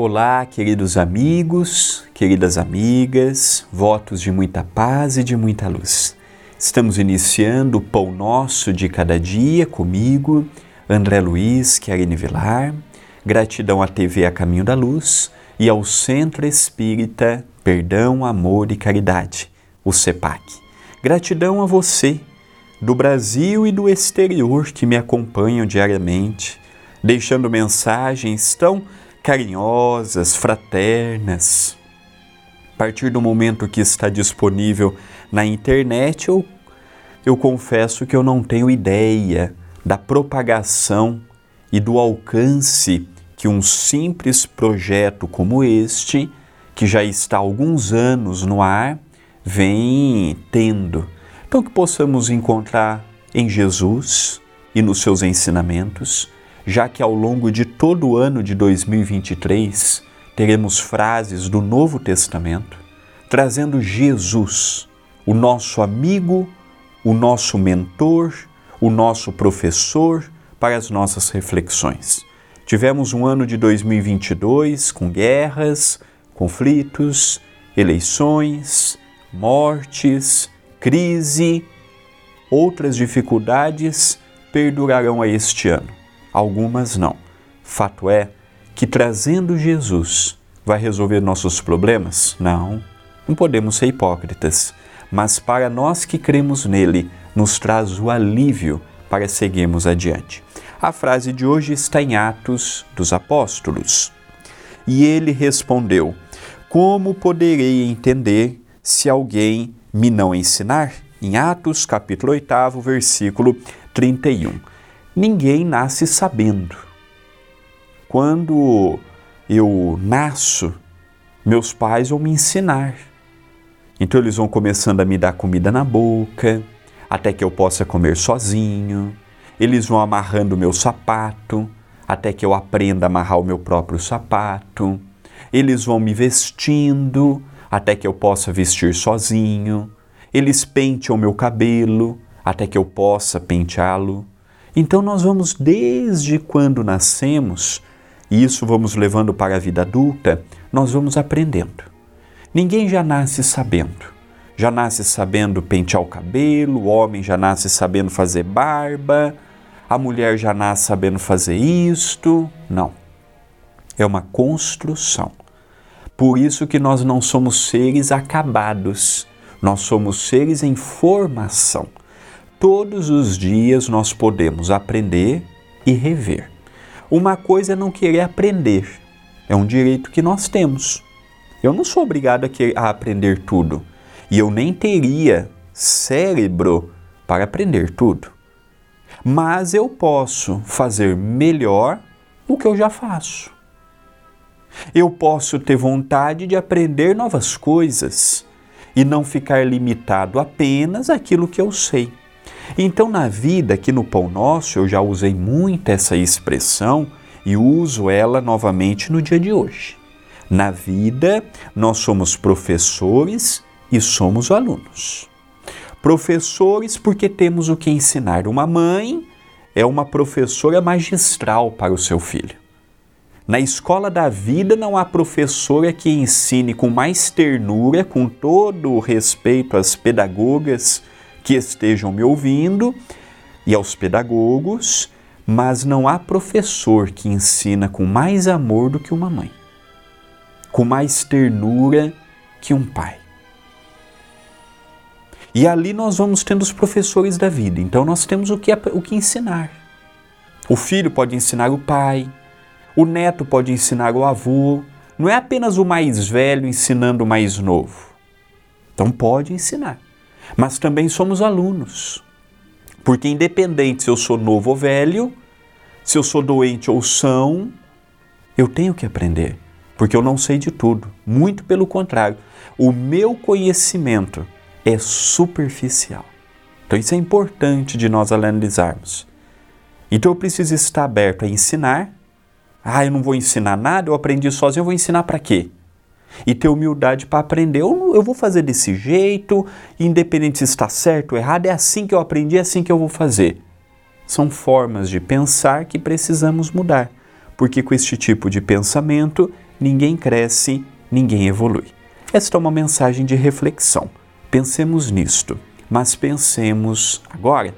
Olá, queridos amigos, queridas amigas, votos de muita paz e de muita luz. Estamos iniciando o Pão Nosso de Cada Dia comigo, André Luiz Querine Vilar. Gratidão à TV A Caminho da Luz e ao Centro Espírita Perdão, Amor e Caridade, o CEPAC. Gratidão a você, do Brasil e do exterior, que me acompanham diariamente, deixando mensagens tão carinhosas, fraternas. A partir do momento que está disponível na internet, eu, eu confesso que eu não tenho ideia da propagação e do alcance que um simples projeto como este, que já está há alguns anos no ar, vem tendo. Então, que possamos encontrar em Jesus e nos seus ensinamentos já que ao longo de todo o ano de 2023 teremos frases do Novo Testamento trazendo Jesus, o nosso amigo, o nosso mentor, o nosso professor para as nossas reflexões. Tivemos um ano de 2022 com guerras, conflitos, eleições, mortes, crise, outras dificuldades perdurarão a este ano algumas não. Fato é que trazendo Jesus vai resolver nossos problemas? Não, não podemos ser hipócritas. Mas para nós que cremos nele, nos traz o alívio para seguirmos adiante. A frase de hoje está em Atos dos Apóstolos. E ele respondeu: Como poderei entender se alguém me não ensinar? Em Atos, capítulo 8, versículo 31 ninguém nasce sabendo. Quando eu nasço, meus pais vão me ensinar. Então eles vão começando a me dar comida na boca, até que eu possa comer sozinho. Eles vão amarrando o meu sapato, até que eu aprenda a amarrar o meu próprio sapato. Eles vão me vestindo, até que eu possa vestir sozinho. Eles penteam meu cabelo, até que eu possa penteá-lo. Então nós vamos desde quando nascemos, e isso vamos levando para a vida adulta, nós vamos aprendendo. Ninguém já nasce sabendo. Já nasce sabendo pentear o cabelo, o homem já nasce sabendo fazer barba, a mulher já nasce sabendo fazer isto. Não. É uma construção. Por isso que nós não somos seres acabados, nós somos seres em formação. Todos os dias nós podemos aprender e rever. Uma coisa é não querer aprender, é um direito que nós temos. Eu não sou obrigado a, querer, a aprender tudo e eu nem teria cérebro para aprender tudo. Mas eu posso fazer melhor o que eu já faço. Eu posso ter vontade de aprender novas coisas e não ficar limitado apenas àquilo que eu sei. Então, na vida, aqui no Pão Nosso, eu já usei muito essa expressão e uso ela novamente no dia de hoje. Na vida, nós somos professores e somos alunos. Professores porque temos o que ensinar. Uma mãe é uma professora magistral para o seu filho. Na escola da vida não há professora que ensine com mais ternura, com todo o respeito às pedagogas que estejam me ouvindo e aos pedagogos, mas não há professor que ensina com mais amor do que uma mãe, com mais ternura que um pai. E ali nós vamos tendo os professores da vida, então nós temos o que, o que ensinar. O filho pode ensinar o pai, o neto pode ensinar o avô, não é apenas o mais velho ensinando o mais novo. Então pode ensinar mas também somos alunos. Porque, independente se eu sou novo ou velho, se eu sou doente ou são, eu tenho que aprender, porque eu não sei de tudo. Muito pelo contrário, o meu conhecimento é superficial. Então, isso é importante de nós analisarmos. Então, eu preciso estar aberto a ensinar. Ah, eu não vou ensinar nada, eu aprendi sozinho, eu vou ensinar para quê? e ter humildade para aprender. Eu, eu vou fazer desse jeito, independente se está certo ou errado, é assim que eu aprendi, é assim que eu vou fazer. São formas de pensar que precisamos mudar, porque com este tipo de pensamento ninguém cresce, ninguém evolui. Esta é uma mensagem de reflexão. Pensemos nisto, mas pensemos agora.